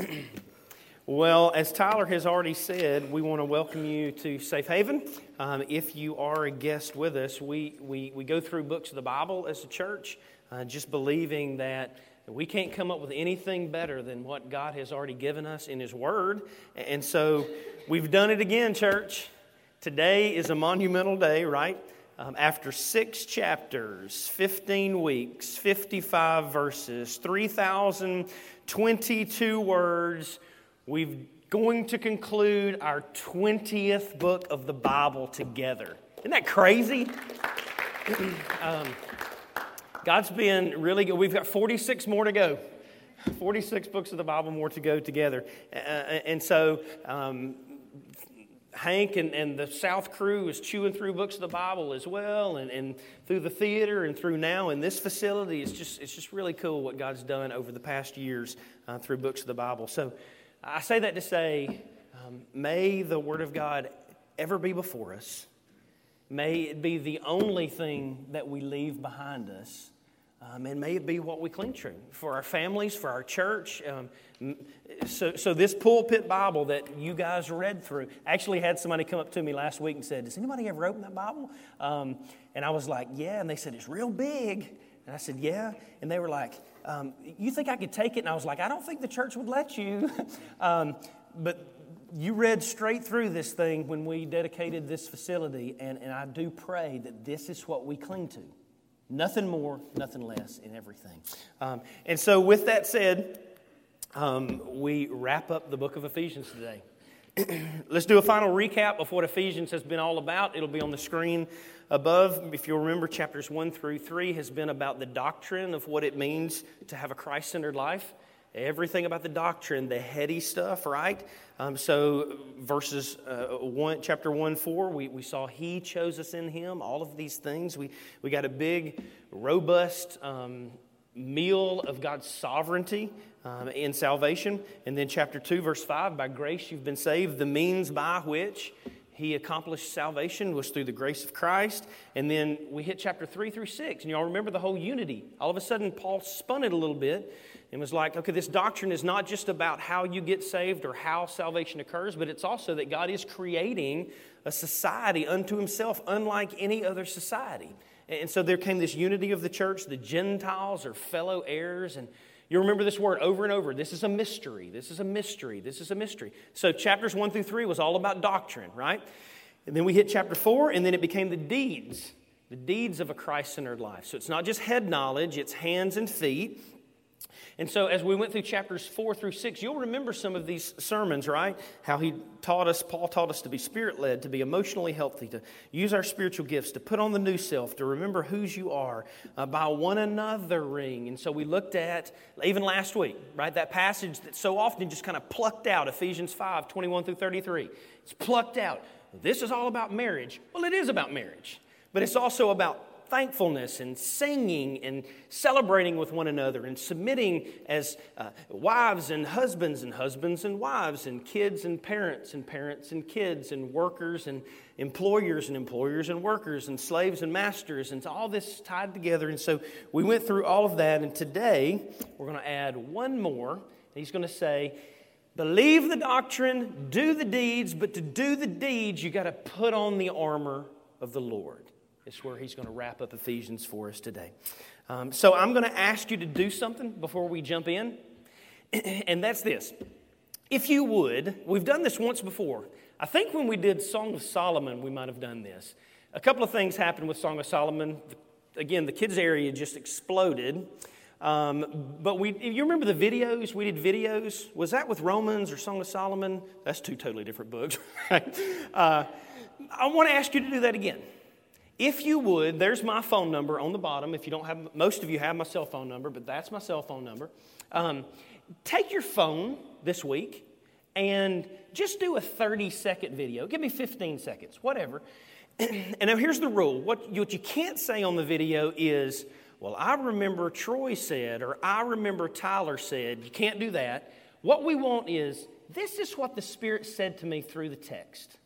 Well, as Tyler has already said, we want to welcome you to Safe Haven. Um, if you are a guest with us, we, we, we go through books of the Bible as a church, uh, just believing that we can't come up with anything better than what God has already given us in His Word. And so we've done it again, church. Today is a monumental day, right? Um, after six chapters, 15 weeks, 55 verses, 3,022 words, we're going to conclude our 20th book of the Bible together. Isn't that crazy? um, God's been really good. We've got 46 more to go. 46 books of the Bible more to go together. Uh, and so um, Hank and, and the South crew is chewing through books of the Bible as well, and, and through the theater and through now in this facility. It's just, it's just really cool what God's done over the past years uh, through books of the Bible. So I say that to say, um, may the Word of God ever be before us. May it be the only thing that we leave behind us. Um, and may it be what we cling to for our families, for our church. Um, so, so, this pulpit Bible that you guys read through, actually had somebody come up to me last week and said, Does anybody ever open that Bible? Um, and I was like, Yeah. And they said, It's real big. And I said, Yeah. And they were like, um, You think I could take it? And I was like, I don't think the church would let you. Um, but you read straight through this thing when we dedicated this facility, and, and I do pray that this is what we cling to. Nothing more, nothing less in everything. Um, and so, with that said, um, we wrap up the book of Ephesians today. Let's do a final recap of what Ephesians has been all about. It'll be on the screen above. If you'll remember, chapters 1 through 3 has been about the doctrine of what it means to have a Christ centered life. Everything about the doctrine, the heady stuff, right? Um, so, verses uh, one, chapter 1 4, we, we saw He chose us in Him, all of these things. We, we got a big, robust um, meal of God's sovereignty um, in salvation. And then, chapter 2, verse 5, by grace you've been saved, the means by which he accomplished salvation was through the grace of Christ. And then we hit chapter 3 through 6. And y'all remember the whole unity. All of a sudden, Paul spun it a little bit and was like, okay, this doctrine is not just about how you get saved or how salvation occurs, but it's also that God is creating a society unto himself, unlike any other society. And so there came this unity of the church. The Gentiles are fellow heirs. And you remember this word over and over. This is a mystery. This is a mystery. This is a mystery. So chapters one through three was all about doctrine, right? And then we hit chapter four, and then it became the deeds, the deeds of a Christ centered life. So it's not just head knowledge, it's hands and feet. And so, as we went through chapters four through six, you'll remember some of these sermons, right? How he taught us, Paul taught us to be spirit led, to be emotionally healthy, to use our spiritual gifts, to put on the new self, to remember whose you are, uh, by one another ring. And so, we looked at, even last week, right, that passage that so often just kind of plucked out, Ephesians 5 21 through 33. It's plucked out. This is all about marriage. Well, it is about marriage, but it's also about thankfulness and singing and celebrating with one another and submitting as uh, wives and husbands and husbands and wives and kids and parents and parents and kids and workers and employers and employers and workers and slaves and masters and all this tied together. And so we went through all of that. And today we're going to add one more. He's going to say, Believe the doctrine, do the deeds, but to do the deeds, you got to put on the armor of the Lord is where he's going to wrap up Ephesians for us today. Um, so I'm going to ask you to do something before we jump in, and that's this. If you would, we've done this once before. I think when we did Song of Solomon, we might have done this. A couple of things happened with Song of Solomon. Again, the kids' area just exploded. Um, but we, you remember the videos? We did videos. Was that with Romans or Song of Solomon? That's two totally different books? Uh, I want to ask you to do that again. If you would, there's my phone number on the bottom. If you don't have, most of you have my cell phone number, but that's my cell phone number. Um, take your phone this week and just do a 30 second video. Give me 15 seconds, whatever. and now here's the rule what, what you can't say on the video is, well, I remember Troy said, or I remember Tyler said. You can't do that. What we want is, this is what the Spirit said to me through the text.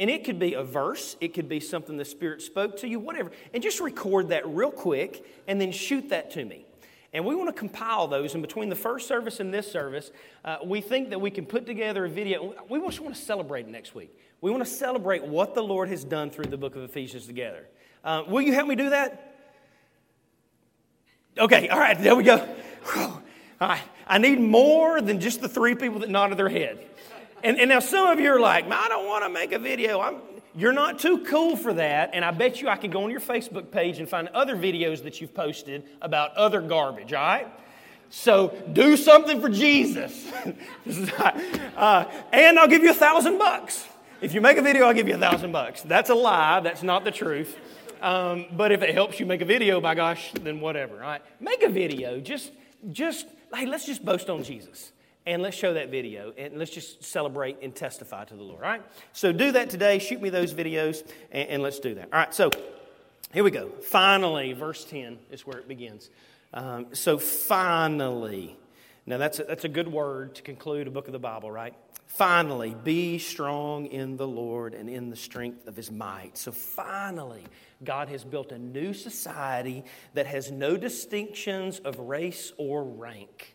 And it could be a verse, it could be something the Spirit spoke to you, whatever. And just record that real quick and then shoot that to me. And we want to compile those. And between the first service and this service, uh, we think that we can put together a video. We just want to celebrate next week. We want to celebrate what the Lord has done through the book of Ephesians together. Uh, will you help me do that? Okay, all right, there we go. All right, I need more than just the three people that nodded their head. And, and now some of you are like, I don't want to make a video. I'm, you're not too cool for that, and I bet you I could go on your Facebook page and find other videos that you've posted about other garbage, all right? So do something for Jesus. uh, and I'll give you a thousand bucks. If you make a video, I'll give you a thousand bucks. That's a lie. That's not the truth. Um, but if it helps you make a video, by gosh, then whatever, all right? Make a video. Just, just, hey, let's just boast on Jesus and let's show that video and let's just celebrate and testify to the Lord. All right? So do that today. Shoot me those videos and, and let's do that. All right, so here we go. Finally, verse 10 is where it begins. Um, so finally, now that's a, that's a good word to conclude a book of the Bible, right? Finally, be strong in the Lord and in the strength of his might. So finally, God has built a new society that has no distinctions of race or rank.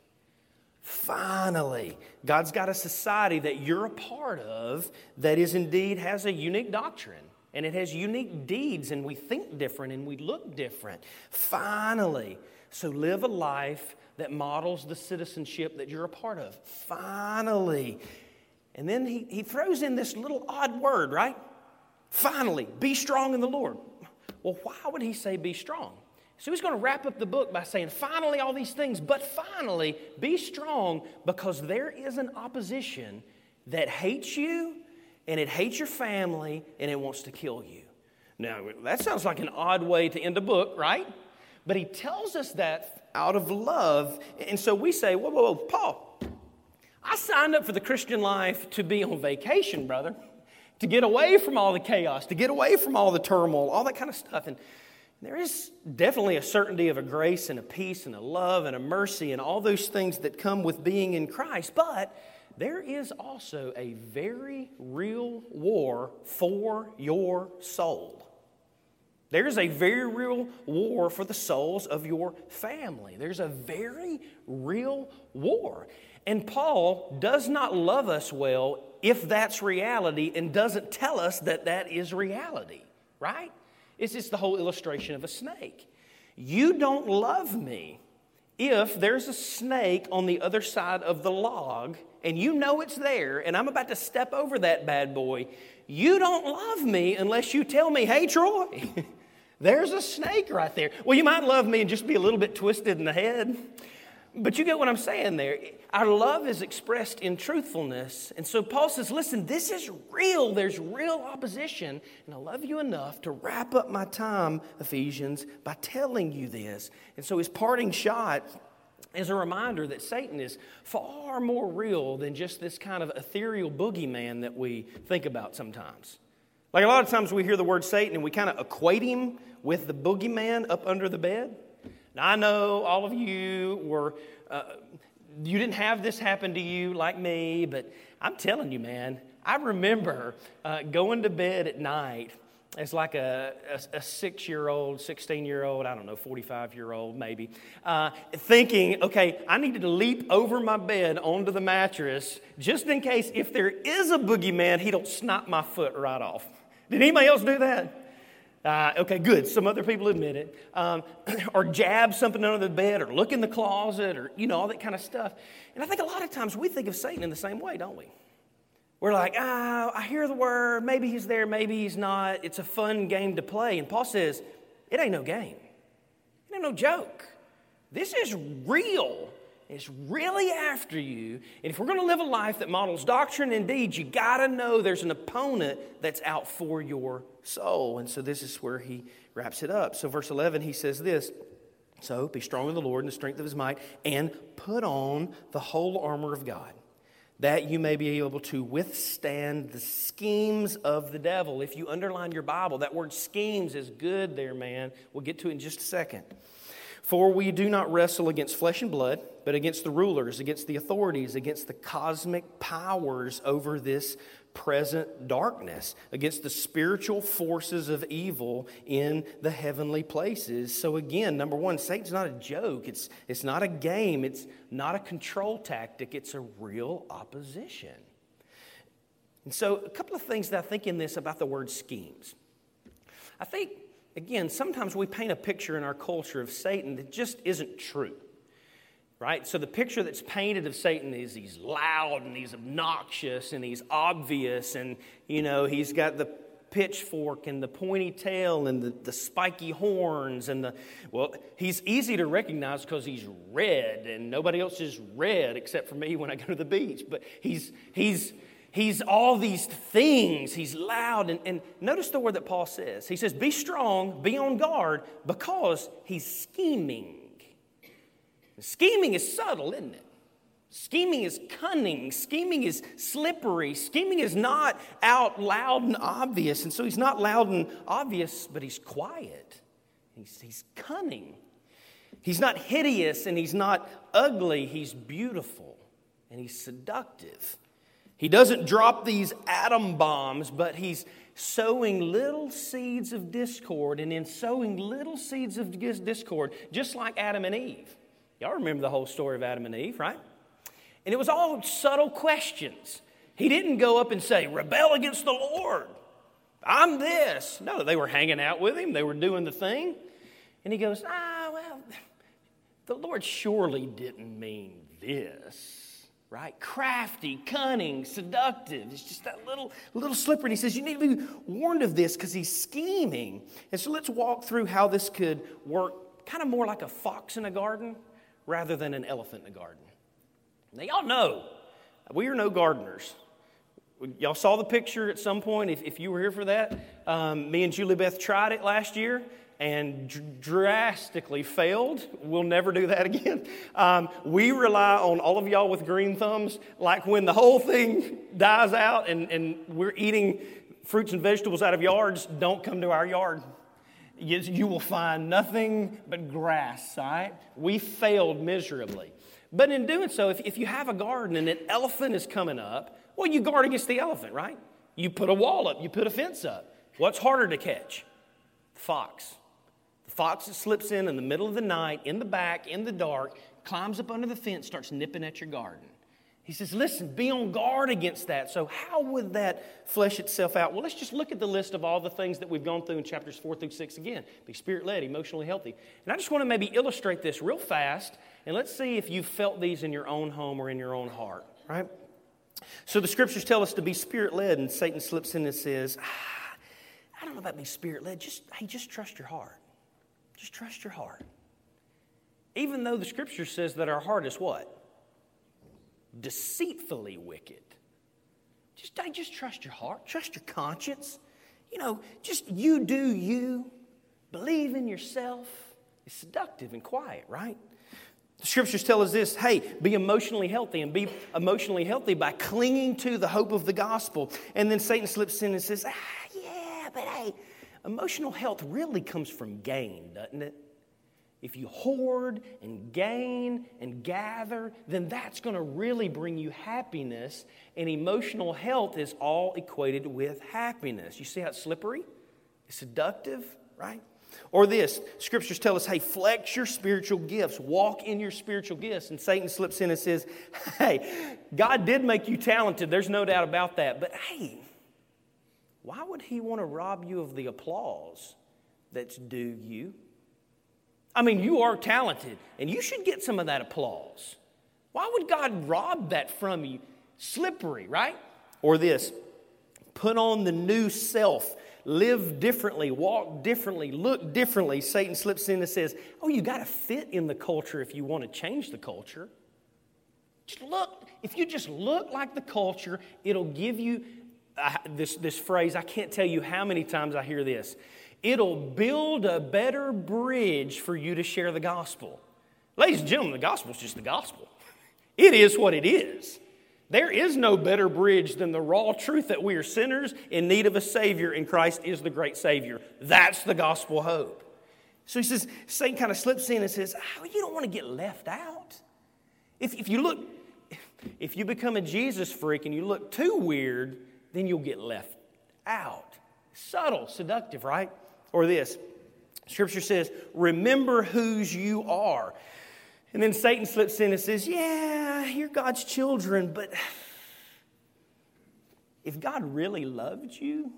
Finally, God's got a society that you're a part of that is indeed has a unique doctrine and it has unique deeds and we think different and we look different. Finally, so live a life that models the citizenship that you're a part of. Finally. And then he, he throws in this little odd word, right? Finally, be strong in the Lord. Well, why would he say be strong? So he's going to wrap up the book by saying, finally, all these things, but finally, be strong because there is an opposition that hates you and it hates your family and it wants to kill you. Now, that sounds like an odd way to end a book, right? But he tells us that out of love. And so we say, whoa, whoa, whoa, Paul, I signed up for the Christian life to be on vacation, brother, to get away from all the chaos, to get away from all the turmoil, all that kind of stuff. And there is definitely a certainty of a grace and a peace and a love and a mercy and all those things that come with being in Christ, but there is also a very real war for your soul. There's a very real war for the souls of your family. There's a very real war. And Paul does not love us well if that's reality and doesn't tell us that that is reality, right? It's just the whole illustration of a snake. You don't love me if there's a snake on the other side of the log and you know it's there and I'm about to step over that bad boy. You don't love me unless you tell me, hey, Troy, there's a snake right there. Well, you might love me and just be a little bit twisted in the head. But you get what I'm saying there. Our love is expressed in truthfulness. And so Paul says, listen, this is real. There's real opposition. And I love you enough to wrap up my time, Ephesians, by telling you this. And so his parting shot is a reminder that Satan is far more real than just this kind of ethereal boogeyman that we think about sometimes. Like a lot of times we hear the word Satan and we kind of equate him with the boogeyman up under the bed. Now, I know all of you were, uh, you didn't have this happen to you like me, but I'm telling you, man, I remember uh, going to bed at night as like a, a, a six year old, 16 year old, I don't know, 45 year old maybe, uh, thinking, okay, I needed to leap over my bed onto the mattress just in case if there is a boogeyman, he don't snap my foot right off. Did anybody else do that? Uh, okay, good. Some other people admit it. Um, or jab something under the bed, or look in the closet, or, you know, all that kind of stuff. And I think a lot of times we think of Satan in the same way, don't we? We're like, ah, I hear the word. Maybe he's there, maybe he's not. It's a fun game to play. And Paul says, it ain't no game, it ain't no joke. This is real. It's really after you. And if we're going to live a life that models doctrine and deeds, you got to know there's an opponent that's out for your soul. And so this is where he wraps it up. So, verse 11, he says this So be strong in the Lord and the strength of his might, and put on the whole armor of God, that you may be able to withstand the schemes of the devil. If you underline your Bible, that word schemes is good there, man. We'll get to it in just a second. For we do not wrestle against flesh and blood, but against the rulers, against the authorities, against the cosmic powers over this present darkness, against the spiritual forces of evil in the heavenly places. So, again, number one, Satan's not a joke, it's, it's not a game, it's not a control tactic, it's a real opposition. And so, a couple of things that I think in this about the word schemes. I think again, sometimes we paint a picture in our culture of Satan that just isn't true. Right? So the picture that's painted of Satan is he's loud and he's obnoxious and he's obvious and, you know, he's got the pitchfork and the pointy tail and the, the spiky horns and the, well, he's easy to recognize because he's red and nobody else is red except for me when I go to the beach. But he's, he's, He's all these things. He's loud. And, and notice the word that Paul says. He says, Be strong, be on guard, because he's scheming. Scheming is subtle, isn't it? Scheming is cunning. Scheming is slippery. Scheming is not out loud and obvious. And so he's not loud and obvious, but he's quiet. He's, he's cunning. He's not hideous and he's not ugly. He's beautiful and he's seductive. He doesn't drop these atom bombs, but he's sowing little seeds of discord and in sowing little seeds of discord, just like Adam and Eve. Y'all remember the whole story of Adam and Eve, right? And it was all subtle questions. He didn't go up and say, Rebel against the Lord. I'm this. No, they were hanging out with him, they were doing the thing. And he goes, Ah, well, the Lord surely didn't mean this right? Crafty, cunning, seductive. It's just that little, little slipper. And he says, You need to be warned of this because he's scheming. And so let's walk through how this could work kind of more like a fox in a garden rather than an elephant in a garden. Now, y'all know we are no gardeners. Y'all saw the picture at some point, if, if you were here for that. Um, me and Julie Beth tried it last year and dr- drastically failed. We'll never do that again. Um, we rely on all of y'all with green thumbs, like when the whole thing dies out and, and we're eating fruits and vegetables out of yards, don't come to our yard. You, you will find nothing but grass, right? We failed miserably. But in doing so, if, if you have a garden and an elephant is coming up, well, you guard against the elephant, right? You put a wall up, you put a fence up. What's harder to catch? Fox fox that slips in in the middle of the night, in the back, in the dark, climbs up under the fence, starts nipping at your garden. He says, Listen, be on guard against that. So, how would that flesh itself out? Well, let's just look at the list of all the things that we've gone through in chapters four through six again. Be spirit led, emotionally healthy. And I just want to maybe illustrate this real fast, and let's see if you've felt these in your own home or in your own heart, right? So, the scriptures tell us to be spirit led, and Satan slips in and says, ah, I don't know about being spirit led. Just, hey, just trust your heart. Just trust your heart. Even though the scripture says that our heart is what? Deceitfully wicked. Just, just trust your heart, trust your conscience. You know, just you do you. Believe in yourself. It's seductive and quiet, right? The scriptures tell us this hey, be emotionally healthy and be emotionally healthy by clinging to the hope of the gospel. And then Satan slips in and says, ah, yeah, but hey, Emotional health really comes from gain, doesn't it? If you hoard and gain and gather, then that's going to really bring you happiness. And emotional health is all equated with happiness. You see how it's slippery? It's seductive, right? Or this scriptures tell us, hey, flex your spiritual gifts, walk in your spiritual gifts. And Satan slips in and says, hey, God did make you talented. There's no doubt about that. But hey, why would he want to rob you of the applause that's due you? I mean, you are talented and you should get some of that applause. Why would God rob that from you? Slippery, right? Or this put on the new self, live differently, walk differently, look differently. Satan slips in and says, Oh, you got to fit in the culture if you want to change the culture. Just look, if you just look like the culture, it'll give you This, this phrase, I can't tell you how many times I hear this. It'll build a better bridge for you to share the gospel. Ladies and gentlemen, the gospel is just the gospel. It is what it is. There is no better bridge than the raw truth that we are sinners in need of a Savior, and Christ is the great Savior. That's the gospel hope. So he says, Satan kind of slips in and says, oh, You don't want to get left out. If, if you look, if you become a Jesus freak and you look too weird, then you'll get left out. Subtle, seductive, right? Or this Scripture says, Remember whose you are. And then Satan slips in and says, Yeah, you're God's children, but if God really loved you,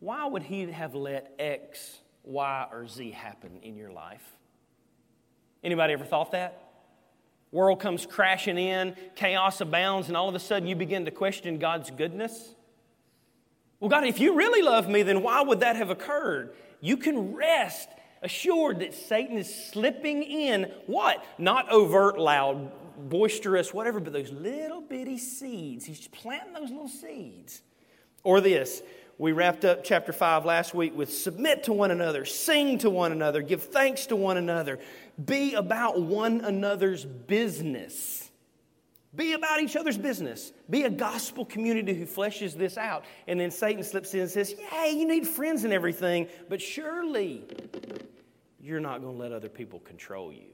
why would He have let X, Y, or Z happen in your life? Anybody ever thought that? World comes crashing in, chaos abounds, and all of a sudden you begin to question God's goodness. Well, God, if you really love me, then why would that have occurred? You can rest assured that Satan is slipping in what? Not overt, loud, boisterous, whatever, but those little bitty seeds. He's planting those little seeds. Or this, we wrapped up chapter 5 last week with submit to one another, sing to one another, give thanks to one another, be about one another's business. Be about each other's business. Be a gospel community who fleshes this out. And then Satan slips in and says, Yeah, you need friends and everything, but surely you're not going to let other people control you.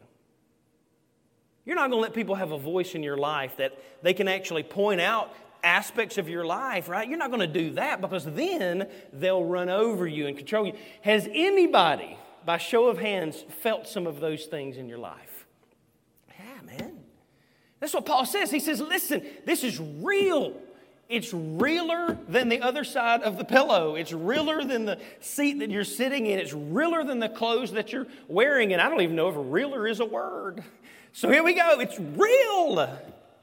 You're not going to let people have a voice in your life that they can actually point out aspects of your life, right? You're not going to do that because then they'll run over you and control you. Has anybody, by show of hands, felt some of those things in your life? Yeah, man. That's what Paul says. He says, listen, this is real. It's realer than the other side of the pillow. It's realer than the seat that you're sitting in. It's realer than the clothes that you're wearing. And I don't even know if realer is a word. So here we go. It's real.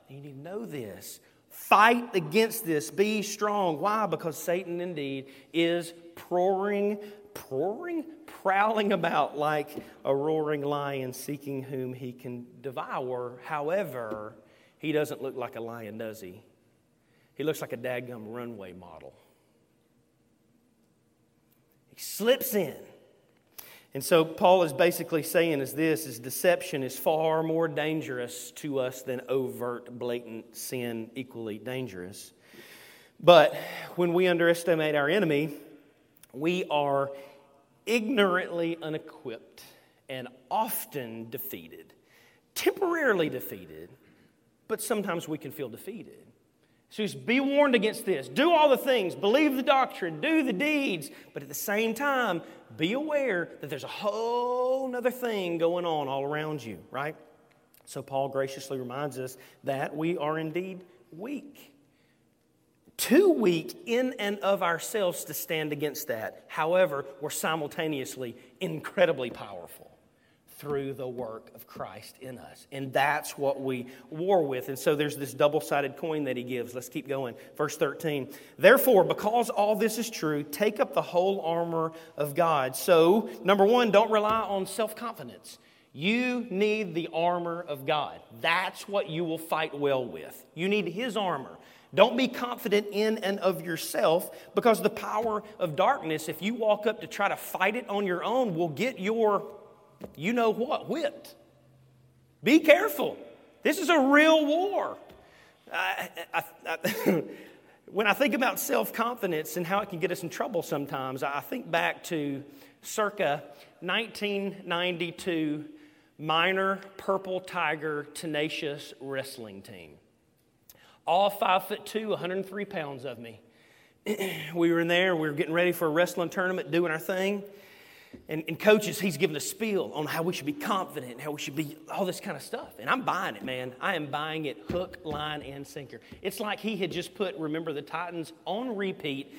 You need to know this. Fight against this. Be strong. Why? Because Satan indeed is roaring, roaring, prowling about like a roaring lion seeking whom he can devour. However, he doesn't look like a lion, does he? He looks like a dadgum runway model. He slips in. And so Paul is basically saying is this is deception is far more dangerous to us than overt blatant sin equally dangerous. But when we underestimate our enemy, we are ignorantly unequipped and often defeated. Temporarily defeated, but sometimes we can feel defeated. So he's be warned against this. Do all the things, believe the doctrine, do the deeds, but at the same time, be aware that there's a whole other thing going on all around you, right? So Paul graciously reminds us that we are indeed weak. Too weak in and of ourselves to stand against that. However, we're simultaneously incredibly powerful through the work of Christ in us. And that's what we war with. And so there's this double sided coin that he gives. Let's keep going. Verse 13. Therefore, because all this is true, take up the whole armor of God. So, number one, don't rely on self confidence. You need the armor of God. That's what you will fight well with. You need his armor. Don't be confident in and of yourself because the power of darkness, if you walk up to try to fight it on your own, will get your you know what, whipped. Be careful. This is a real war. I, I, I, when I think about self confidence and how it can get us in trouble sometimes, I think back to circa 1992 minor purple tiger tenacious wrestling team. All five foot two, 103 pounds of me. we were in there, we were getting ready for a wrestling tournament, doing our thing. And, and coaches, he's giving a spiel on how we should be confident and how we should be all this kind of stuff. And I'm buying it, man. I am buying it hook, line, and sinker. It's like he had just put Remember the Titans on repeat,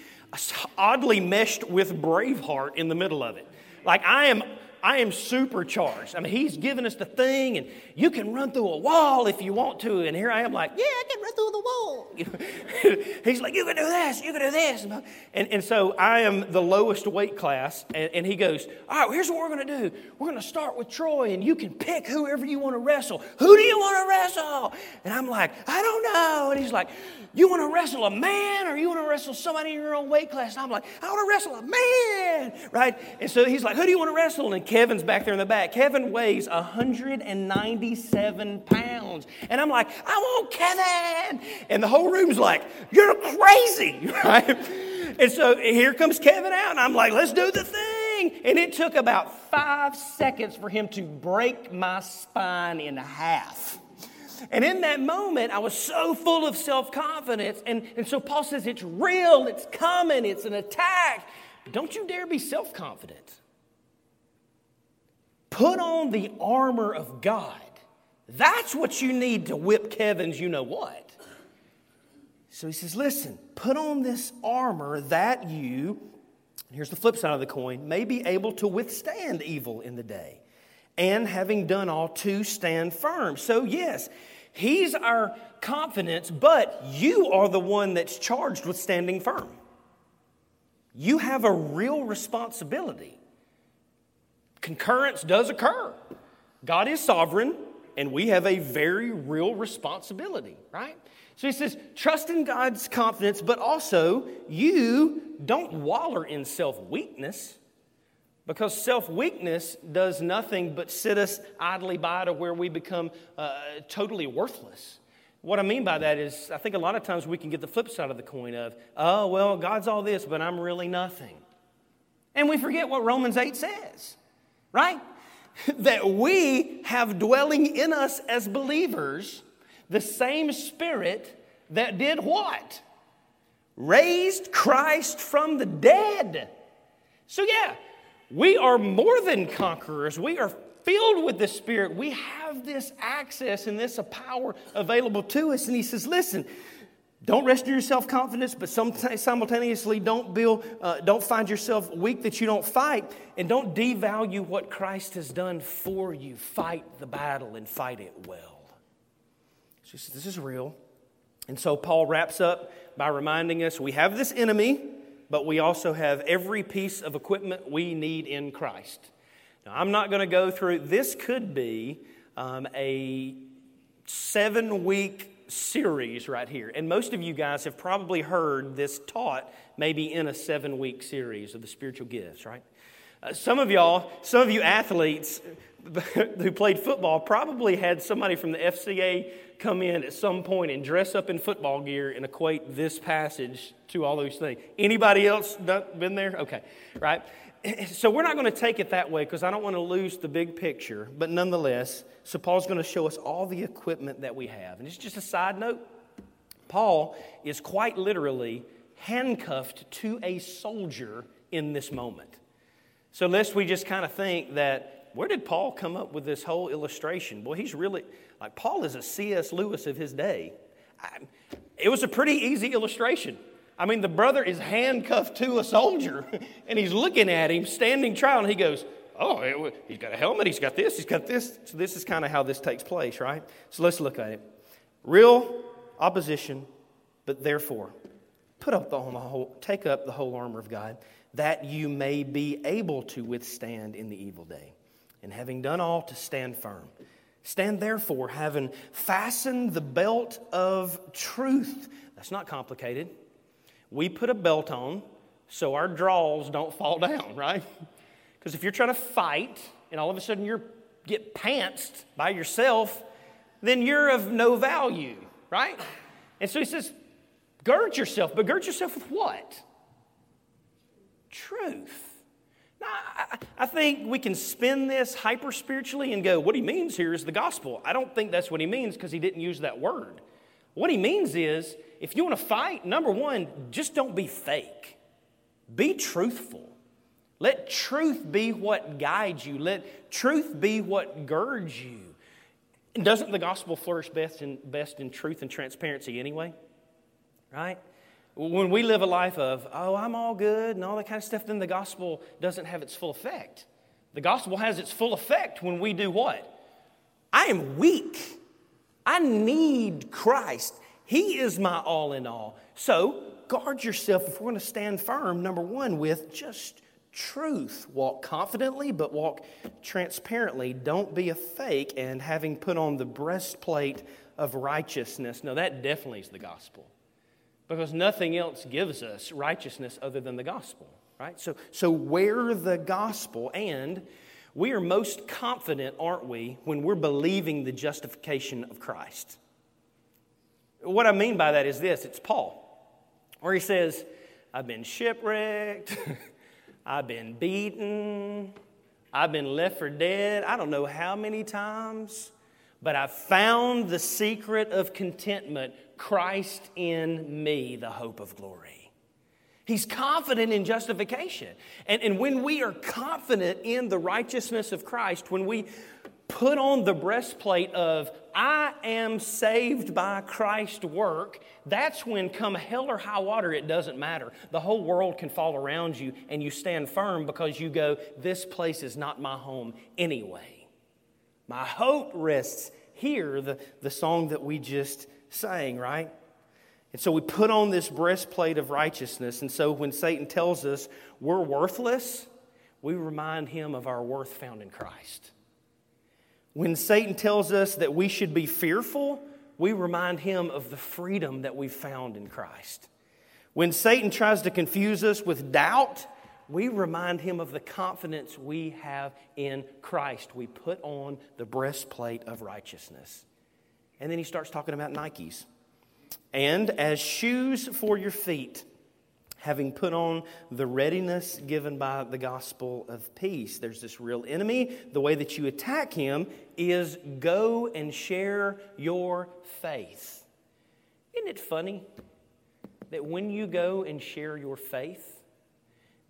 oddly meshed with Braveheart in the middle of it. Like I am I am supercharged. I mean, he's given us the thing, and you can run through a wall if you want to. And here I am, like, yeah, I can run through the wall. he's like, you can do this, you can do this. And, and so I am the lowest weight class, and, and he goes, all right, here's what we're going to do. We're going to start with Troy, and you can pick whoever you want to wrestle. Who do you want to wrestle? And I'm like, I don't know. And he's like, you want to wrestle a man or you want to wrestle somebody in your own weight class? And I'm like, I want to wrestle a man, right? And so he's like, who do you want to wrestle? And Kevin's back there in the back. Kevin weighs 197 pounds. And I'm like, I want Kevin. And the whole room's like, you're crazy, right? And so here comes Kevin out, and I'm like, let's do the thing. And it took about five seconds for him to break my spine in half. And in that moment, I was so full of self confidence. And, and so Paul says, It's real, it's coming, it's an attack. Don't you dare be self confident. Put on the armor of God. That's what you need to whip Kevin's you know what. So he says, Listen, put on this armor that you, here's the flip side of the coin, may be able to withstand evil in the day. And having done all, to stand firm. So, yes, he's our confidence, but you are the one that's charged with standing firm. You have a real responsibility. Concurrence does occur. God is sovereign, and we have a very real responsibility, right? So he says, trust in God's confidence, but also you don't waller in self weakness because self weakness does nothing but sit us idly by to where we become uh, totally worthless. What I mean by that is, I think a lot of times we can get the flip side of the coin of, oh, well, God's all this, but I'm really nothing. And we forget what Romans 8 says, right? that we have dwelling in us as believers the same Spirit that did what? Raised Christ from the dead. So, yeah, we are more than conquerors. We are filled with the Spirit. We have this access and this power available to us. And he says, listen, don't rest in your self confidence, but simultaneously don't, build, uh, don't find yourself weak that you don't fight, and don't devalue what Christ has done for you. Fight the battle and fight it well. She says, This is real. And so Paul wraps up by reminding us we have this enemy, but we also have every piece of equipment we need in Christ. Now, I'm not going to go through, this could be um, a seven week series right here. And most of you guys have probably heard this taught maybe in a seven week series of the spiritual gifts, right? Uh, some of y'all, some of you athletes who played football probably had somebody from the FCA come in at some point and dress up in football gear and equate this passage to all those things. Anybody else been there? Okay, right? So we're not going to take it that way because I don't want to lose the big picture. But nonetheless, so Paul's going to show us all the equipment that we have. And it's just a side note. Paul is quite literally handcuffed to a soldier in this moment. So lest we just kind of think that where did Paul come up with this whole illustration? Boy, he's really like Paul is a C.S. Lewis of his day. I, it was a pretty easy illustration. I mean, the brother is handcuffed to a soldier, and he's looking at him, standing trial, and he goes, Oh, he's got a helmet, he's got this, he's got this. So, this is kind of how this takes place, right? So, let's look at it. Real opposition, but therefore, put up the whole, take up the whole armor of God, that you may be able to withstand in the evil day. And having done all, to stand firm. Stand therefore, having fastened the belt of truth. That's not complicated. We put a belt on so our draws don't fall down, right? Because if you're trying to fight and all of a sudden you get pantsed by yourself, then you're of no value, right? And so he says, gird yourself, but gird yourself with what? Truth. Now, I think we can spin this hyper spiritually and go, what he means here is the gospel. I don't think that's what he means because he didn't use that word. What he means is if you want to fight, number one, just don't be fake, be truthful. Let truth be what guides you, let truth be what girds you. Doesn't the gospel flourish best in, best in truth and transparency anyway? Right? When we live a life of, oh, I'm all good and all that kind of stuff, then the gospel doesn't have its full effect. The gospel has its full effect when we do what? I am weak. I need Christ. He is my all in all. So guard yourself if we're going to stand firm, number one, with just truth. Walk confidently, but walk transparently. Don't be a fake and having put on the breastplate of righteousness. Now, that definitely is the gospel because nothing else gives us righteousness other than the gospel, right? So, so wear the gospel, and we are most confident, aren't we, when we're believing the justification of Christ. What I mean by that is this it's Paul, where he says, I've been shipwrecked. I've been beaten. I've been left for dead. I don't know how many times, but I found the secret of contentment Christ in me, the hope of glory. He's confident in justification. And, and when we are confident in the righteousness of Christ, when we put on the breastplate of, I am saved by Christ's work, that's when, come hell or high water, it doesn't matter. The whole world can fall around you and you stand firm because you go, This place is not my home anyway. My hope rests here, the, the song that we just sang, right? And so we put on this breastplate of righteousness. And so when Satan tells us we're worthless, we remind him of our worth found in Christ. When Satan tells us that we should be fearful, we remind him of the freedom that we've found in Christ. When Satan tries to confuse us with doubt, we remind him of the confidence we have in Christ. We put on the breastplate of righteousness. And then he starts talking about Nikes. And as shoes for your feet, having put on the readiness given by the gospel of peace. There's this real enemy. The way that you attack him is go and share your faith. Isn't it funny that when you go and share your faith,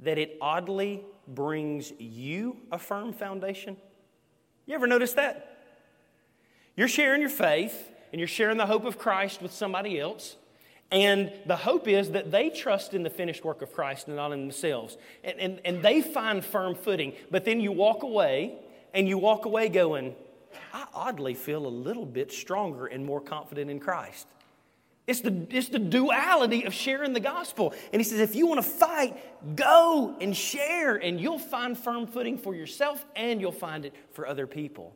that it oddly brings you a firm foundation? You ever notice that? You're sharing your faith and you're sharing the hope of Christ with somebody else. And the hope is that they trust in the finished work of Christ and not in themselves. And, and, and they find firm footing. But then you walk away, and you walk away going, I oddly feel a little bit stronger and more confident in Christ. It's the, it's the duality of sharing the gospel. And he says, if you want to fight, go and share, and you'll find firm footing for yourself and you'll find it for other people.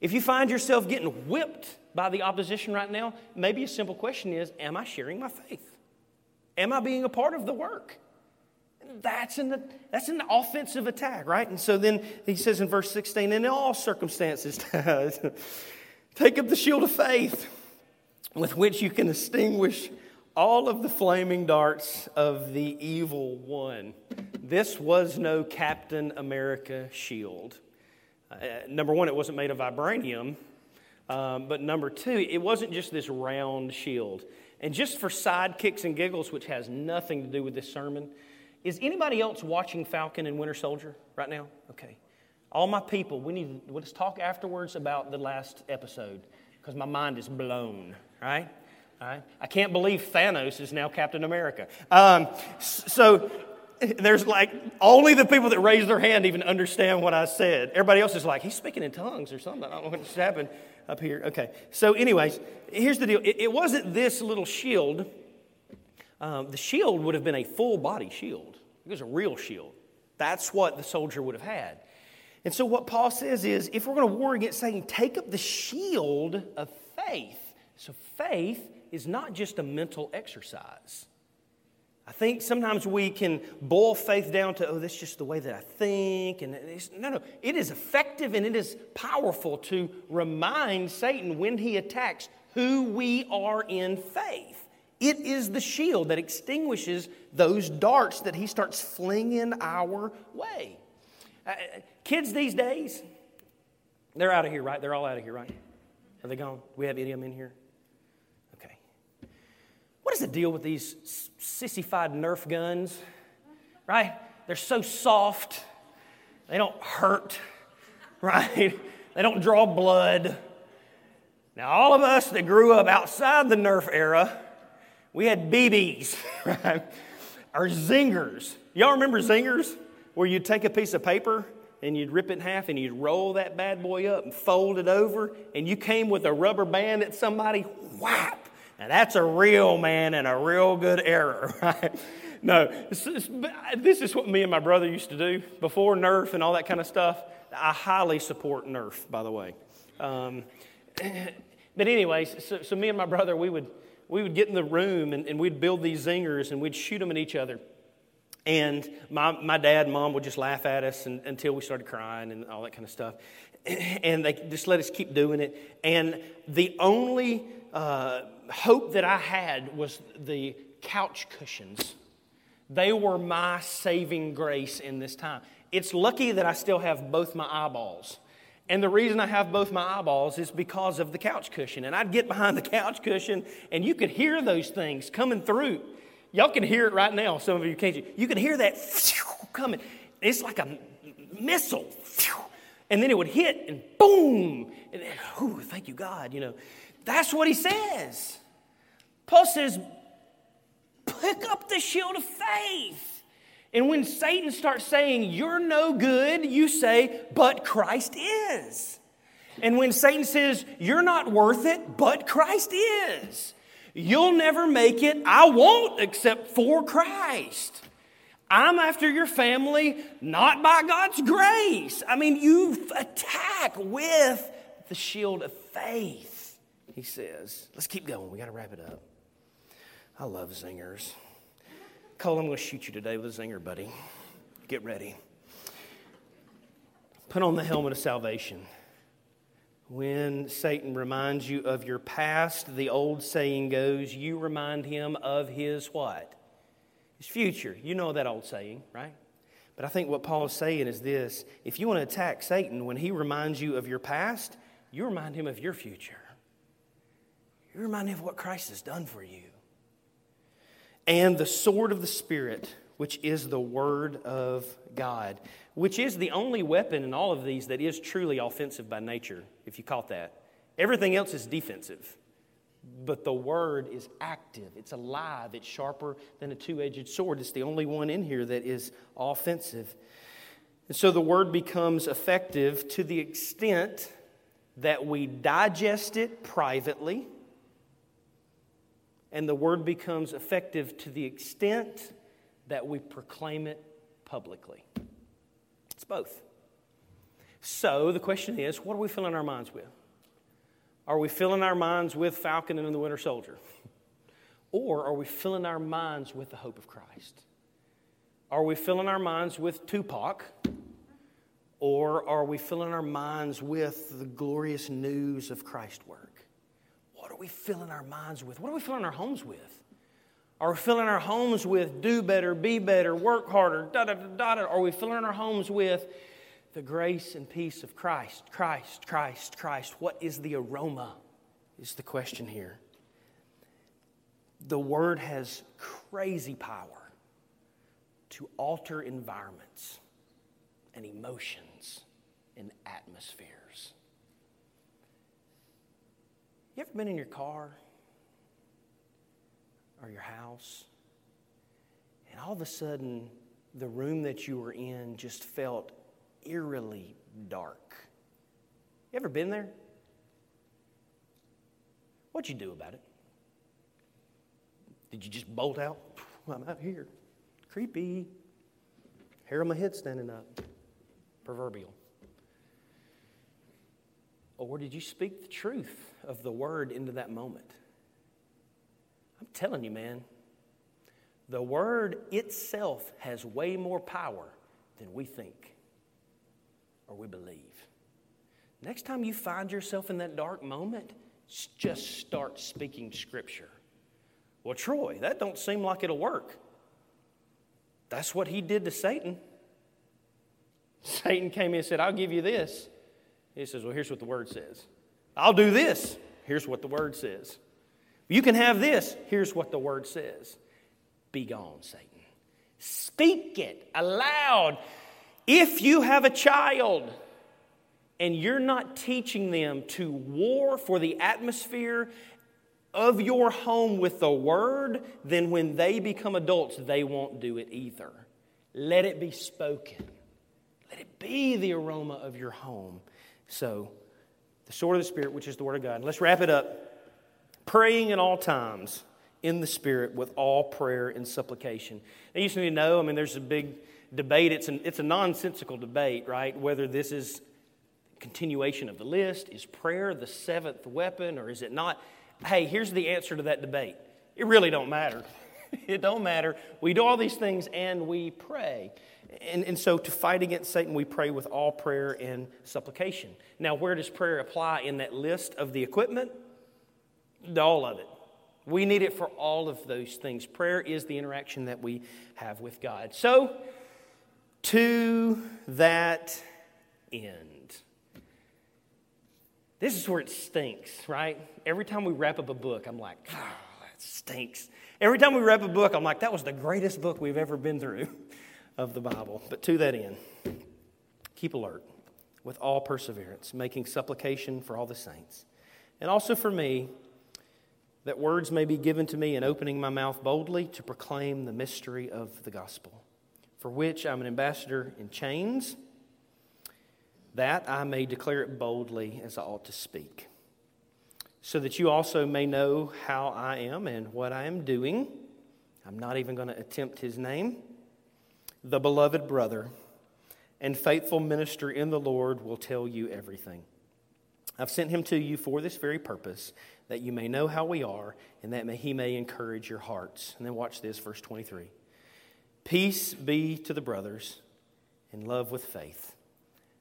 If you find yourself getting whipped by the opposition right now, maybe a simple question is Am I sharing my faith? Am I being a part of the work? That's an, that's an offensive attack, right? And so then he says in verse 16, in all circumstances, take up the shield of faith with which you can extinguish all of the flaming darts of the evil one. This was no Captain America shield. Uh, number one, it wasn't made of vibranium. Um, but number two, it wasn't just this round shield. And just for side kicks and giggles, which has nothing to do with this sermon, is anybody else watching Falcon and Winter Soldier right now? Okay. All my people, we need let's talk afterwards about the last episode because my mind is blown, right? All right? I can't believe Thanos is now Captain America. Um, so there's like only the people that raise their hand even understand what I said. Everybody else is like, he's speaking in tongues or something. I don't know what just happened up here. Okay. So, anyways, here's the deal it, it wasn't this little shield. Um, the shield would have been a full body shield, it was a real shield. That's what the soldier would have had. And so, what Paul says is if we're going to war against Satan, take up the shield of faith. So, faith is not just a mental exercise. I think sometimes we can boil faith down to, oh, that's just the way that I think. And no, no. It is effective and it is powerful to remind Satan when he attacks who we are in faith. It is the shield that extinguishes those darts that he starts flinging our way. Uh, kids these days, they're out of here, right? They're all out of here, right? Are they gone? We have idiom in here? What is the deal with these sissified Nerf guns? Right? They're so soft, they don't hurt, right? They don't draw blood. Now, all of us that grew up outside the Nerf era, we had BBs, right? Or zingers. Y'all remember zingers? Where you'd take a piece of paper and you'd rip it in half and you'd roll that bad boy up and fold it over, and you came with a rubber band at somebody, whap, now, that's a real man and a real good error, right? No, this is what me and my brother used to do before Nerf and all that kind of stuff. I highly support Nerf, by the way. Um, but, anyways, so, so, me and my brother, we would, we would get in the room and, and we'd build these zingers and we'd shoot them at each other. And my, my dad and mom would just laugh at us and, until we started crying and all that kind of stuff. And they just let us keep doing it. And the only uh, hope that I had was the couch cushions They were my saving grace in this time. It's lucky that I still have both my eyeballs. And the reason I have both my eyeballs is because of the couch cushion. And I'd get behind the couch cushion, and you could hear those things coming through. Y'all can hear it right now. Some of you can't. You can hear that coming. It's like a missile. And then it would hit, and boom. And then, oh, thank you, God. You know, that's what he says. Paul says, pick up the shield of faith. And when Satan starts saying, You're no good, you say, But Christ is. And when Satan says, You're not worth it, but Christ is. You'll never make it. I won't except for Christ. I'm after your family, not by God's grace. I mean, you attack with the shield of faith, he says. Let's keep going. We got to wrap it up. I love zingers. Cole, I'm going to shoot you today with a zinger, buddy. Get ready. Put on the helmet of salvation. When Satan reminds you of your past, the old saying goes, you remind him of his what? His future. You know that old saying, right? But I think what Paul is saying is this if you want to attack Satan, when he reminds you of your past, you remind him of your future. You remind him of what Christ has done for you and the sword of the Spirit, which is the Word of God, which is the only weapon in all of these that is truly offensive by nature, if you caught that. Everything else is defensive. But the Word is active, it's alive, it's sharper than a two edged sword. It's the only one in here that is offensive. And so the Word becomes effective to the extent that we digest it privately and the word becomes effective to the extent that we proclaim it publicly. It's both. So the question is what are we filling our minds with? Are we filling our minds with Falcon and the Winter Soldier? Or are we filling our minds with the hope of Christ? Are we filling our minds with Tupac? Or are we filling our minds with the glorious news of Christ's work? Are we filling our minds with? What are we filling our homes with? Are we filling our homes with do better, be better, work harder, da da da da? Are we filling our homes with the grace and peace of Christ? Christ, Christ, Christ. What is the aroma? Is the question here. The word has crazy power to alter environments and emotions and atmosphere. You ever been in your car or your house and all of a sudden the room that you were in just felt eerily dark? You ever been there? What'd you do about it? Did you just bolt out? I'm out here. Creepy. Hair on my head standing up. Proverbial. Or did you speak the truth of the word into that moment? I'm telling you, man, the word itself has way more power than we think or we believe. Next time you find yourself in that dark moment, just start speaking scripture. Well, Troy, that don't seem like it'll work. That's what he did to Satan. Satan came in and said, I'll give you this. He says, Well, here's what the word says. I'll do this. Here's what the word says. You can have this. Here's what the word says. Be gone, Satan. Speak it aloud. If you have a child and you're not teaching them to war for the atmosphere of your home with the word, then when they become adults, they won't do it either. Let it be spoken. Let it be the aroma of your home. So, the sword of the Spirit, which is the Word of God. Let's wrap it up. Praying at all times in the Spirit with all prayer and supplication. Now, you need to know, I mean, there's a big debate. It's, an, it's a nonsensical debate, right? Whether this is continuation of the list. Is prayer the seventh weapon or is it not? Hey, here's the answer to that debate. It really don't matter. it don't matter. We do all these things and we pray. And, and so to fight against Satan, we pray with all prayer and supplication. Now, where does prayer apply in that list of the equipment? All of it. We need it for all of those things. Prayer is the interaction that we have with God. So, to that end. This is where it stinks, right? Every time we wrap up a book, I'm like, oh, that stinks. Every time we wrap a book, I'm like, that was the greatest book we've ever been through of the Bible. But to that end, keep alert with all perseverance, making supplication for all the saints. And also for me, that words may be given to me in opening my mouth boldly to proclaim the mystery of the gospel, for which I'm an ambassador in chains, that I may declare it boldly as I ought to speak, so that you also may know how I am and what I am doing. I'm not even going to attempt his name. The beloved brother and faithful minister in the Lord will tell you everything. I've sent him to you for this very purpose, that you may know how we are, and that he may encourage your hearts. And then watch this, verse 23. Peace be to the brothers, and love with faith,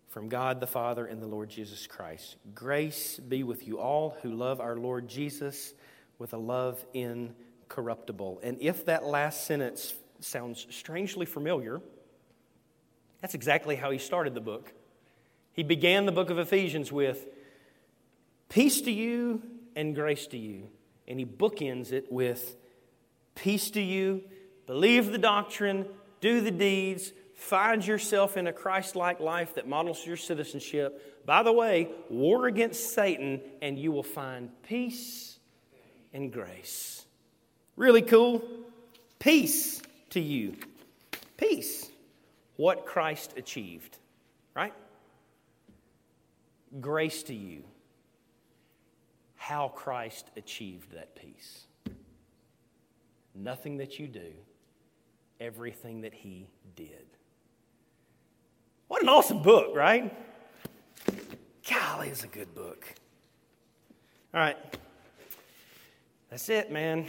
from God the Father and the Lord Jesus Christ. Grace be with you all who love our Lord Jesus with a love incorruptible. And if that last sentence sounds strangely familiar, that's exactly how he started the book. He began the book of Ephesians with, Peace to you and grace to you. And he bookends it with, Peace to you, believe the doctrine, do the deeds, find yourself in a Christ like life that models your citizenship. By the way, war against Satan, and you will find peace and grace. Really cool. Peace to you. Peace. What Christ achieved, right? Grace to you how Christ achieved that peace. Nothing that you do, everything that he did. What an awesome book, right? Golly, it's a good book. All right. That's it, man.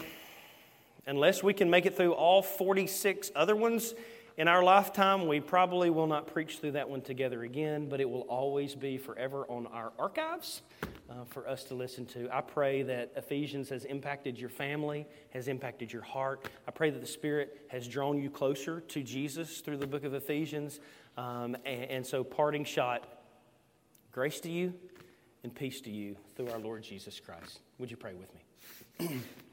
Unless we can make it through all 46 other ones in our lifetime, we probably will not preach through that one together again, but it will always be forever on our archives uh, for us to listen to. I pray that Ephesians has impacted your family, has impacted your heart. I pray that the Spirit has drawn you closer to Jesus through the book of Ephesians. Um, and, and so, parting shot grace to you and peace to you through our Lord Jesus Christ. Would you pray with me?